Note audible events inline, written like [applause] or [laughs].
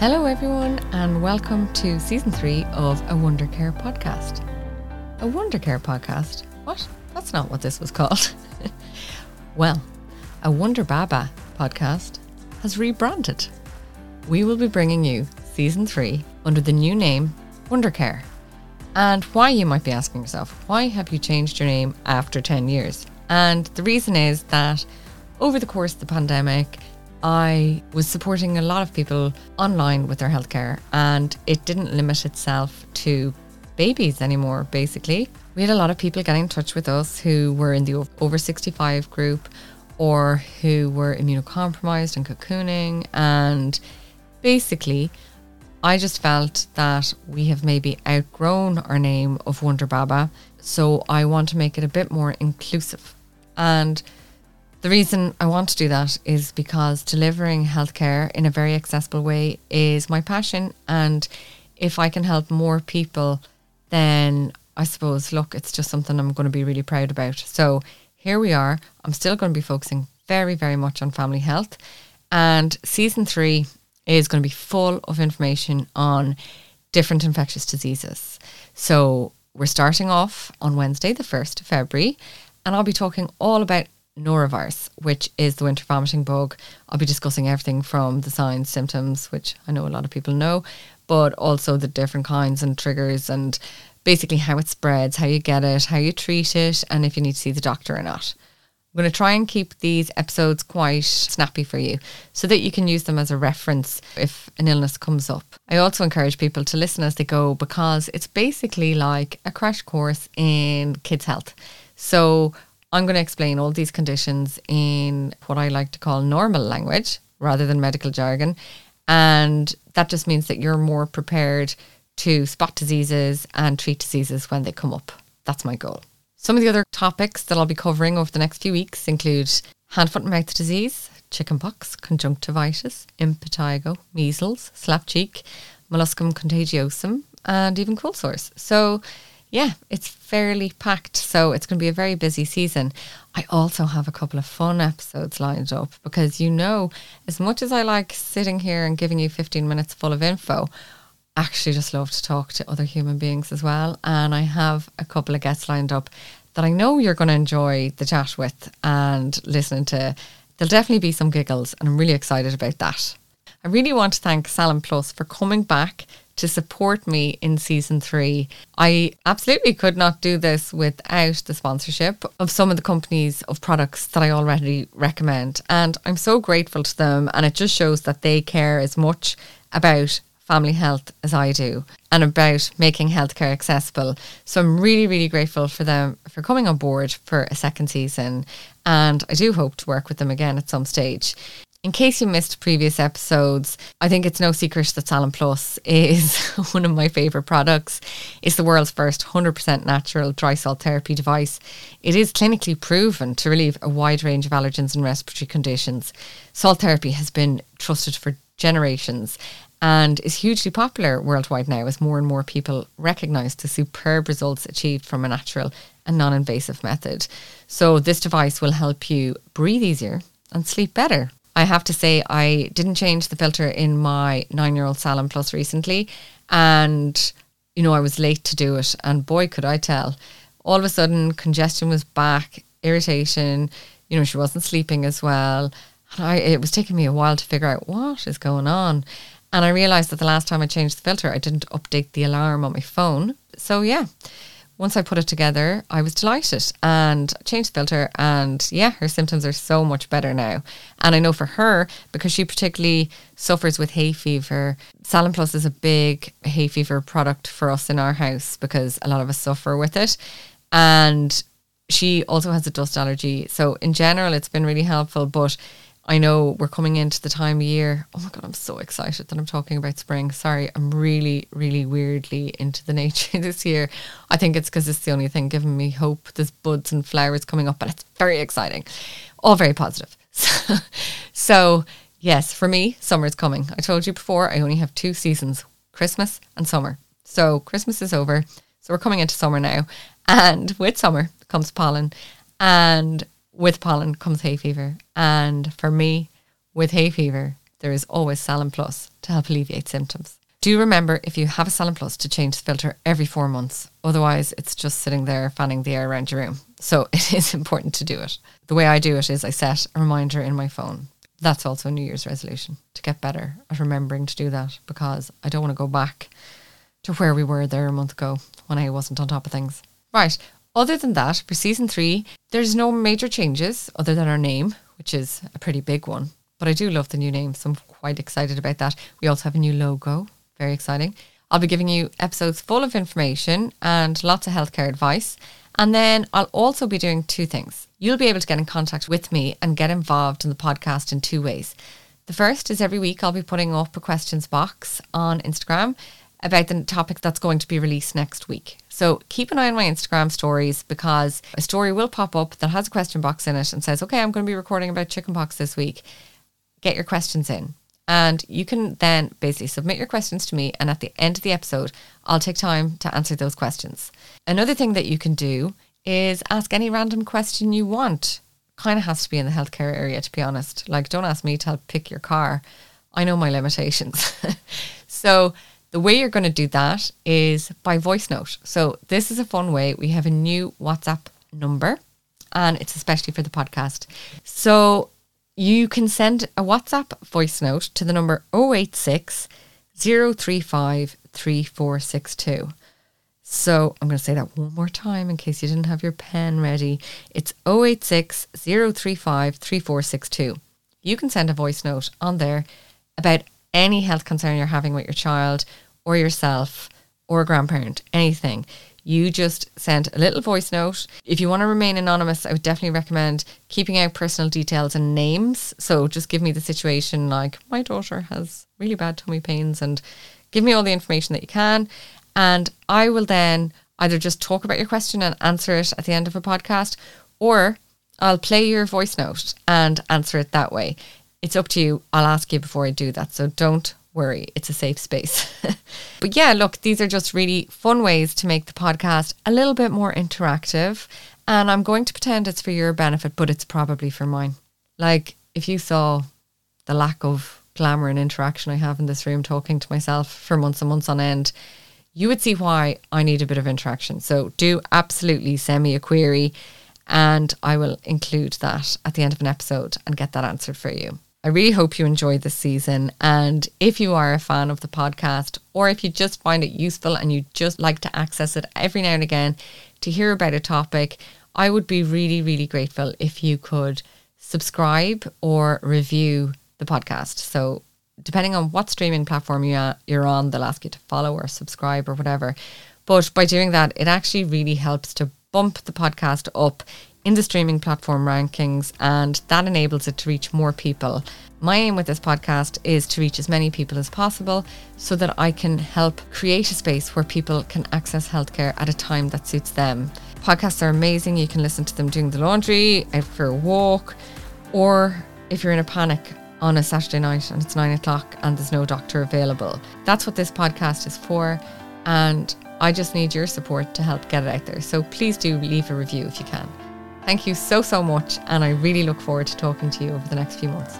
Hello, everyone, and welcome to season three of a Wonder Care podcast. A Wonder Care podcast? What? That's not what this was called. [laughs] well, a Wonder Baba podcast has rebranded. We will be bringing you season three under the new name Wonder Care. And why, you might be asking yourself, why have you changed your name after 10 years? And the reason is that over the course of the pandemic, I was supporting a lot of people online with their healthcare, and it didn't limit itself to babies anymore, basically. We had a lot of people getting in touch with us who were in the over 65 group or who were immunocompromised and cocooning. And basically, I just felt that we have maybe outgrown our name of Wonder Baba. So I want to make it a bit more inclusive. And the reason I want to do that is because delivering healthcare in a very accessible way is my passion. And if I can help more people, then I suppose, look, it's just something I'm going to be really proud about. So here we are. I'm still going to be focusing very, very much on family health. And season three is going to be full of information on different infectious diseases. So we're starting off on Wednesday, the 1st of February, and I'll be talking all about norovirus, which is the winter vomiting bug. I'll be discussing everything from the signs, symptoms, which I know a lot of people know, but also the different kinds and triggers and basically how it spreads, how you get it, how you treat it, and if you need to see the doctor or not. I'm going to try and keep these episodes quite snappy for you so that you can use them as a reference if an illness comes up. I also encourage people to listen as they go because it's basically like a crash course in kids' health. So I'm going to explain all these conditions in what I like to call normal language rather than medical jargon. And that just means that you're more prepared to spot diseases and treat diseases when they come up. That's my goal. Some of the other topics that I'll be covering over the next few weeks include hand, foot, and mouth disease, chickenpox, conjunctivitis, impetigo, measles, slap cheek, molluscum contagiosum, and even cold sores. So yeah, it's fairly packed. So it's going to be a very busy season. I also have a couple of fun episodes lined up because you know, as much as I like sitting here and giving you 15 minutes full of info, I actually just love to talk to other human beings as well. And I have a couple of guests lined up that I know you're going to enjoy the chat with and listening to. There'll definitely be some giggles, and I'm really excited about that. I really want to thank Salin Plus for coming back to support me in season three. I absolutely could not do this without the sponsorship of some of the companies of products that I already recommend. And I'm so grateful to them. And it just shows that they care as much about family health as I do and about making healthcare accessible. So I'm really, really grateful for them for coming on board for a second season. And I do hope to work with them again at some stage. In case you missed previous episodes, I think it's no secret that Salin Plus is [laughs] one of my favourite products. It's the world's first 100% natural dry salt therapy device. It is clinically proven to relieve a wide range of allergens and respiratory conditions. Salt therapy has been trusted for generations and is hugely popular worldwide now as more and more people recognise the superb results achieved from a natural and non invasive method. So, this device will help you breathe easier and sleep better. I have to say, I didn't change the filter in my nine year old Salin Plus recently. And, you know, I was late to do it. And boy, could I tell. All of a sudden, congestion was back, irritation. You know, she wasn't sleeping as well. And I, it was taking me a while to figure out what is going on. And I realized that the last time I changed the filter, I didn't update the alarm on my phone. So, yeah, once I put it together, I was delighted and changed the filter. And yeah, her symptoms are so much better now. And I know for her, because she particularly suffers with hay fever, Salin Plus is a big hay fever product for us in our house because a lot of us suffer with it. And she also has a dust allergy. So in general, it's been really helpful. But I know we're coming into the time of year. Oh my God, I'm so excited that I'm talking about spring. Sorry, I'm really, really weirdly into the [laughs] nature this year. I think it's because it's the only thing giving me hope. There's buds and flowers coming up, and it's very exciting. All very positive. [laughs] so, yes, for me, summer's coming. I told you before, I only have two seasons Christmas and summer. So, Christmas is over. So, we're coming into summer now. And with summer comes pollen. And with pollen comes hay fever. And for me, with hay fever, there is always Salin Plus to help alleviate symptoms. Do remember if you have a Salin Plus to change the filter every four months. Otherwise, it's just sitting there fanning the air around your room. So [laughs] it is important to do it. The way I do it is I set a reminder in my phone. That's also a New Year's resolution to get better at remembering to do that because I don't want to go back to where we were there a month ago when I wasn't on top of things. Right. Other than that, for season three, there's no major changes other than our name, which is a pretty big one. But I do love the new name, so I'm quite excited about that. We also have a new logo, very exciting. I'll be giving you episodes full of information and lots of healthcare advice. And then I'll also be doing two things. You'll be able to get in contact with me and get involved in the podcast in two ways. The first is every week I'll be putting up a questions box on Instagram about the topic that's going to be released next week. So keep an eye on my Instagram stories because a story will pop up that has a question box in it and says, okay, I'm going to be recording about chickenpox this week. Get your questions in. And you can then basically submit your questions to me. And at the end of the episode, I'll take time to answer those questions. Another thing that you can do is ask any random question you want. Kind of has to be in the healthcare area, to be honest. Like, don't ask me to help pick your car. I know my limitations. [laughs] so, the way you're going to do that is by voice note. So, this is a fun way. We have a new WhatsApp number, and it's especially for the podcast. So, you can send a WhatsApp voice note to the number 086 035 3462. So I'm going to say that one more time in case you didn't have your pen ready. It's 086 035 3462. You can send a voice note on there about any health concern you're having with your child or yourself or a grandparent, anything you just send a little voice note. If you want to remain anonymous, I would definitely recommend keeping out personal details and names. So just give me the situation like my daughter has really bad tummy pains and give me all the information that you can. And I will then either just talk about your question and answer it at the end of a podcast or I'll play your voice note and answer it that way. It's up to you. I'll ask you before I do that. So don't worry, it's a safe space. [laughs] but yeah, look, these are just really fun ways to make the podcast a little bit more interactive. And I'm going to pretend it's for your benefit, but it's probably for mine. Like, if you saw the lack of glamour and interaction I have in this room talking to myself for months and months on end, you would see why I need a bit of interaction. So do absolutely send me a query and I will include that at the end of an episode and get that answered for you. I really hope you enjoyed this season. And if you are a fan of the podcast, or if you just find it useful and you just like to access it every now and again to hear about a topic, I would be really, really grateful if you could subscribe or review the podcast. So, depending on what streaming platform you're on, they'll ask you to follow or subscribe or whatever. But by doing that, it actually really helps to bump the podcast up in the streaming platform rankings, and that enables it to reach more people. My aim with this podcast is to reach as many people as possible so that I can help create a space where people can access healthcare at a time that suits them. Podcasts are amazing. You can listen to them doing the laundry, out for a walk, or if you're in a panic on a Saturday night and it's nine o'clock and there's no doctor available. That's what this podcast is for. And I just need your support to help get it out there. So please do leave a review if you can. Thank you so, so much. And I really look forward to talking to you over the next few months.